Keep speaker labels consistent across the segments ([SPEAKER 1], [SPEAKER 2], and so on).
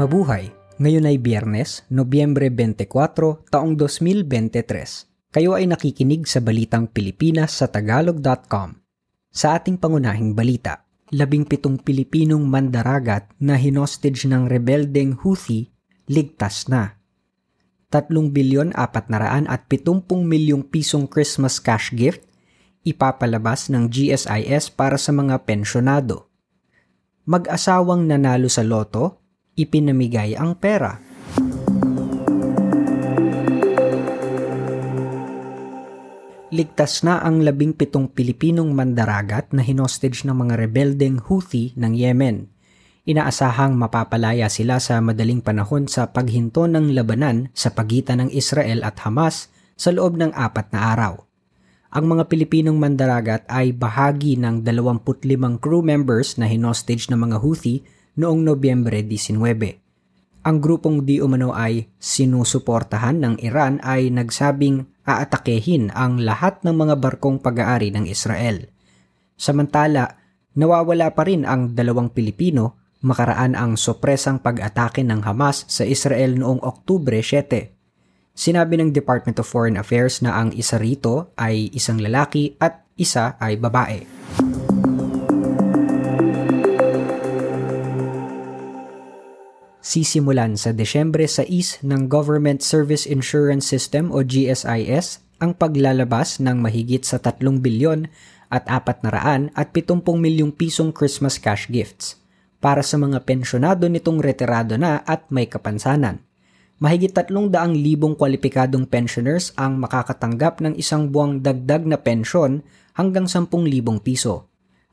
[SPEAKER 1] Mabuhay! Ngayon ay Biyernes, Nobyembre 24, taong 2023. Kayo ay nakikinig sa Balitang Pilipinas sa Tagalog.com. Sa ating pangunahing balita, labing pitong Pilipinong mandaragat na hinostage ng rebeldeng Houthi, ligtas na. 3 bilyon 400 at 70 milyong pisong Christmas cash gift ipapalabas ng GSIS para sa mga pensyonado. Mag-asawang nanalo sa loto, ipinamigay ang pera. Ligtas na ang labing pitong Pilipinong mandaragat na hinostage ng mga rebeldeng Houthi ng Yemen. Inaasahang mapapalaya sila sa madaling panahon sa paghinto ng labanan sa pagitan ng Israel at Hamas sa loob ng apat na araw. Ang mga Pilipinong mandaragat ay bahagi ng 25 crew members na hinostage ng mga Houthi noong Nobyembre 19. Ang grupong di umano ay sinusuportahan ng Iran ay nagsabing aatakehin ang lahat ng mga barkong pag-aari ng Israel. Samantala, nawawala pa rin ang dalawang Pilipino makaraan ang sopresang pag-atake ng Hamas sa Israel noong Oktubre 7. Sinabi ng Department of Foreign Affairs na ang isa rito ay isang lalaki at isa ay babae. Sisimulan sa Desyembre 6 ng Government Service Insurance System o GSIS ang paglalabas ng mahigit sa 3 bilyon at 400 at 70 milyong pisong Christmas cash gifts para sa mga pensyonado nitong retirado na at may kapansanan. Mahigit 300,000 kwalipikadong pensioners ang makakatanggap ng isang buwang dagdag na pensyon hanggang 10,000 piso.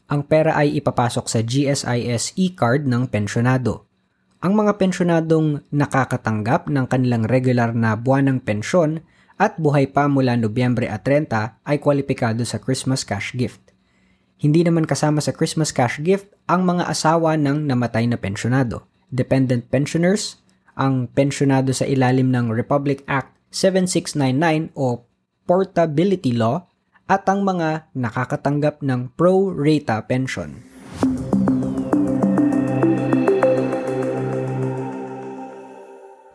[SPEAKER 1] Ang pera ay ipapasok sa GSIS e-card ng pensyonado. Ang mga pensyonadong nakakatanggap ng kanilang regular na buwanang pensyon at buhay pa mula Nobyembre at 30 ay kwalipikado sa Christmas cash gift. Hindi naman kasama sa Christmas cash gift ang mga asawa ng namatay na pensyonado, dependent pensioners, ang pensyonado sa ilalim ng Republic Act 7699 o Portability Law at ang mga nakakatanggap ng pro rata pension.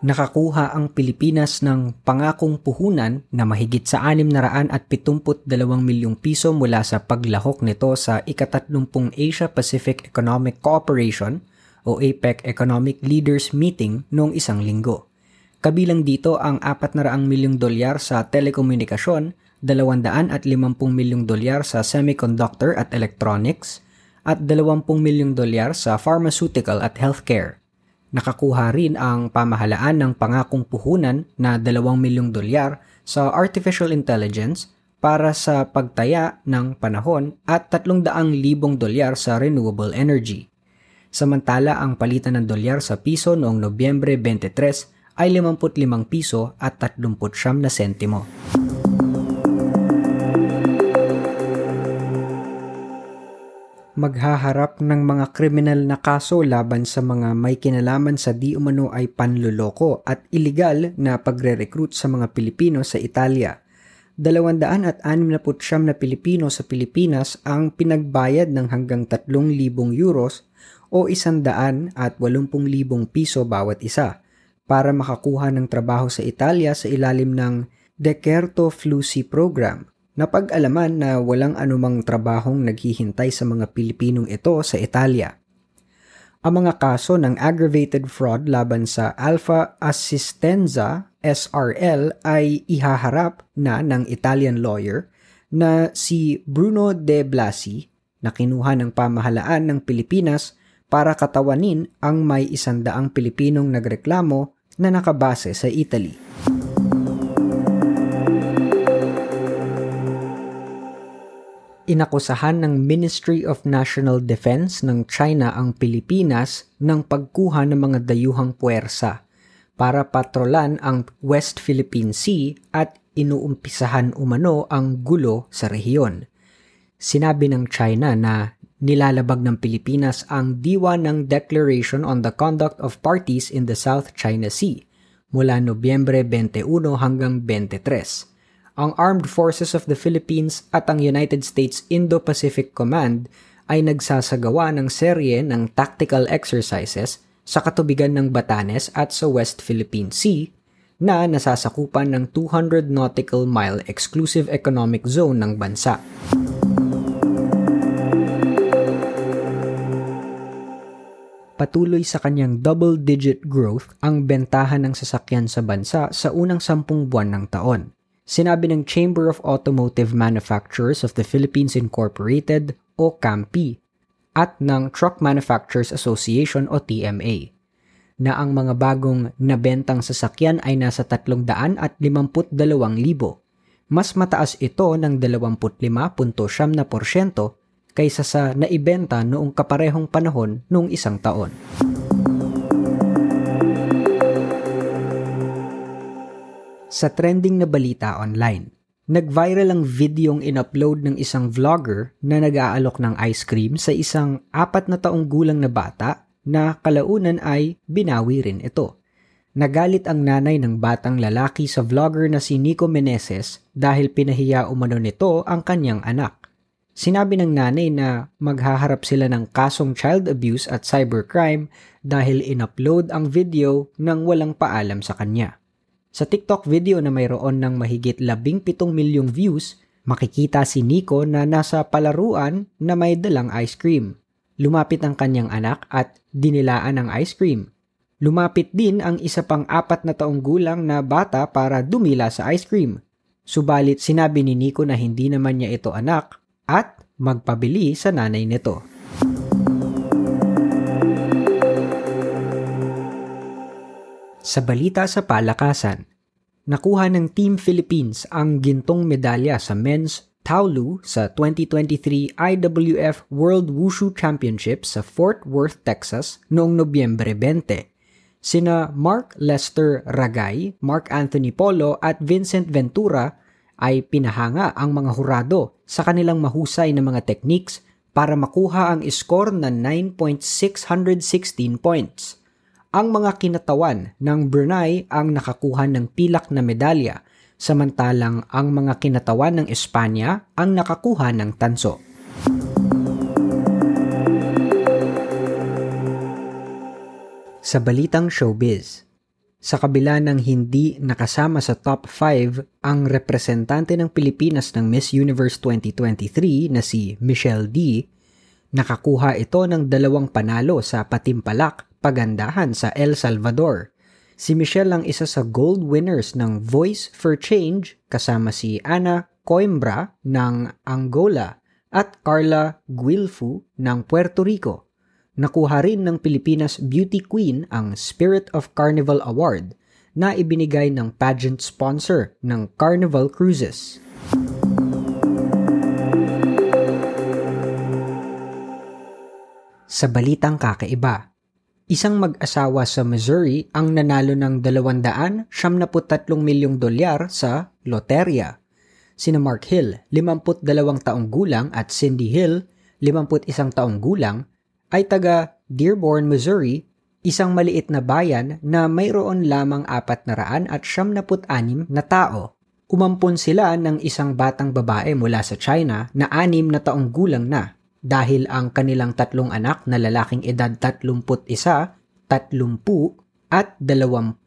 [SPEAKER 1] Nakakuha ang Pilipinas ng pangakong puhunan na mahigit sa 672 milyong piso mula sa paglahok nito sa ikatatlumpung Asia-Pacific Economic Cooperation o APEC Economic Leaders Meeting noong isang linggo. Kabilang dito ang 400 milyong dolyar sa telekomunikasyon, 250 milyong dolyar sa semiconductor at electronics, at 20 milyong dolyar sa pharmaceutical at healthcare. Nakakuha rin ang pamahalaan ng pangakong puhunan na 2 milyong dolyar sa artificial intelligence para sa pagtaya ng panahon at 300,000 dolyar sa renewable energy. Samantala ang palitan ng dolyar sa piso noong Nobyembre 23 ay 55 piso at 39 na sentimo. Maghaharap ng mga kriminal na kaso laban sa mga may kinalaman sa di umano ay panluloko at iligal na pagre-recruit sa mga Pilipino sa Italia. 269 na Pilipino sa Pilipinas ang pinagbayad ng hanggang 3,000 euros o 180,000 piso bawat isa para makakuha ng trabaho sa Italia sa ilalim ng Decreto Flussi Program Napag-alaman na walang anumang trabahong naghihintay sa mga Pilipinong ito sa Italia. Ang mga kaso ng aggravated fraud laban sa Alpha Assistenza SRL ay ihaharap na ng Italian lawyer na si Bruno De Blasi na kinuha ng pamahalaan ng Pilipinas para katawanin ang may isandaang Pilipinong nagreklamo na nakabase sa Italy. Inakusahan ng Ministry of National Defense ng China ang Pilipinas ng pagkuha ng mga dayuhang puwersa para patrolan ang West Philippine Sea at inuumpisahan umano ang gulo sa rehiyon. Sinabi ng China na nilalabag ng Pilipinas ang diwa ng Declaration on the Conduct of Parties in the South China Sea mula Nobyembre 21 hanggang 23 ang Armed Forces of the Philippines at ang United States Indo-Pacific Command ay nagsasagawa ng serye ng tactical exercises sa katubigan ng Batanes at sa West Philippine Sea na nasasakupan ng 200 nautical mile exclusive economic zone ng bansa. Patuloy sa kanyang double-digit growth ang bentahan ng sasakyan sa bansa sa unang sampung buwan ng taon. Sinabi ng Chamber of Automotive Manufacturers of the Philippines Incorporated o CAMPI at ng Truck Manufacturers Association o TMA na ang mga bagong nabentang sasakyan ay nasa 352,000. Mas mataas ito ng 25.7% kaysa sa naibenta noong kaparehong panahon noong isang taon. Sa trending na balita online, nag-viral ang videong in-upload ng isang vlogger na nag-aalok ng ice cream sa isang apat na taong gulang na bata na kalaunan ay binawi rin ito. Nagalit ang nanay ng batang lalaki sa vlogger na si Nico Meneses dahil pinahiya umano nito ang kanyang anak. Sinabi ng nanay na maghaharap sila ng kasong child abuse at cybercrime dahil in-upload ang video ng walang paalam sa kanya. Sa TikTok video na mayroon ng mahigit 17 milyong views, makikita si Nico na nasa palaruan na may dalang ice cream. Lumapit ang kanyang anak at dinilaan ang ice cream. Lumapit din ang isa pang apat na taong gulang na bata para dumila sa ice cream. Subalit sinabi ni Nico na hindi naman niya ito anak at magpabili sa nanay nito. Sa balita sa palakasan, nakuha ng Team Philippines ang gintong medalya sa men's Taolu sa 2023 IWF World Wushu Championship sa Fort Worth, Texas noong Nobyembre 20. Sina Mark Lester Ragay, Mark Anthony Polo at Vincent Ventura ay pinahanga ang mga hurado sa kanilang mahusay na mga techniques para makuha ang score na 9.616 points. Ang mga kinatawan ng Brunei ang nakakuha ng pilak na medalya, samantalang ang mga kinatawan ng Espanya ang nakakuha ng tanso. Sa balitang showbiz, sa kabila ng hindi nakasama sa top 5 ang representante ng Pilipinas ng Miss Universe 2023 na si Michelle D, nakakuha ito ng dalawang panalo sa patimpalak pagandahan sa El Salvador. Si Michelle ang isa sa gold winners ng Voice for Change kasama si Ana Coimbra ng Angola at Carla Guilfu ng Puerto Rico. Nakuha rin ng Pilipinas Beauty Queen ang Spirit of Carnival Award na ibinigay ng pageant sponsor ng Carnival Cruises. Sa balitang kakaiba, isang mag-asawa sa Missouri ang nanalo ng 273 milyong dolyar sa loterya. Sina Mark Hill, 52 taong gulang at Cindy Hill, 51 taong gulang ay taga Dearborn, Missouri, isang maliit na bayan na mayroon lamang apat na raan at siyam na anim na tao. Umampon sila ng isang batang babae mula sa China na anim na taong gulang na dahil ang kanilang tatlong anak na lalaking edad 31, 30 at 28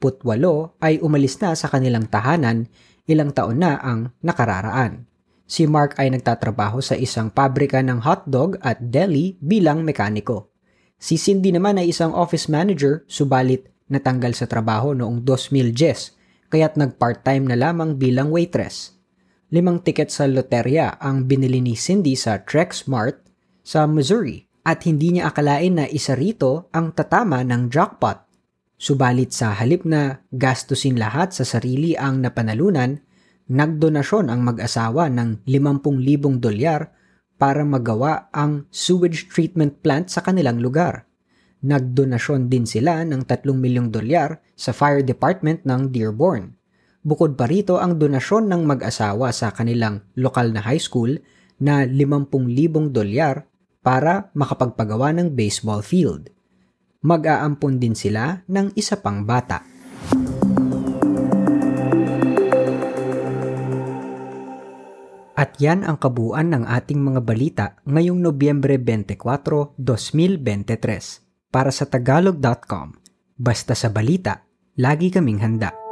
[SPEAKER 1] ay umalis na sa kanilang tahanan ilang taon na ang nakararaan. Si Mark ay nagtatrabaho sa isang pabrika ng hotdog at deli bilang mekaniko. Si Cindy naman ay isang office manager subalit natanggal sa trabaho noong 2010 kaya't nag-part-time na lamang bilang waitress. Limang tiket sa loterya ang binili ni Cindy sa Trexmart sa Missouri at hindi niya akalain na isa rito ang tatama ng jackpot. Subalit sa halip na gastusin lahat sa sarili ang napanalunan, nagdonasyon ang mag-asawa ng 50,000 dolyar para magawa ang sewage treatment plant sa kanilang lugar. Nagdonasyon din sila ng 3 milyong dolyar sa fire department ng Dearborn. Bukod pa rito ang donasyon ng mag-asawa sa kanilang lokal na high school na 50,000 dolyar para makapagpagawa ng baseball field. Mag-aampon din sila ng isa pang bata. At yan ang kabuuan ng ating mga balita ngayong Nobyembre 24, 2023. para sa tagalog.com. Basta sa balita, lagi kaming handa.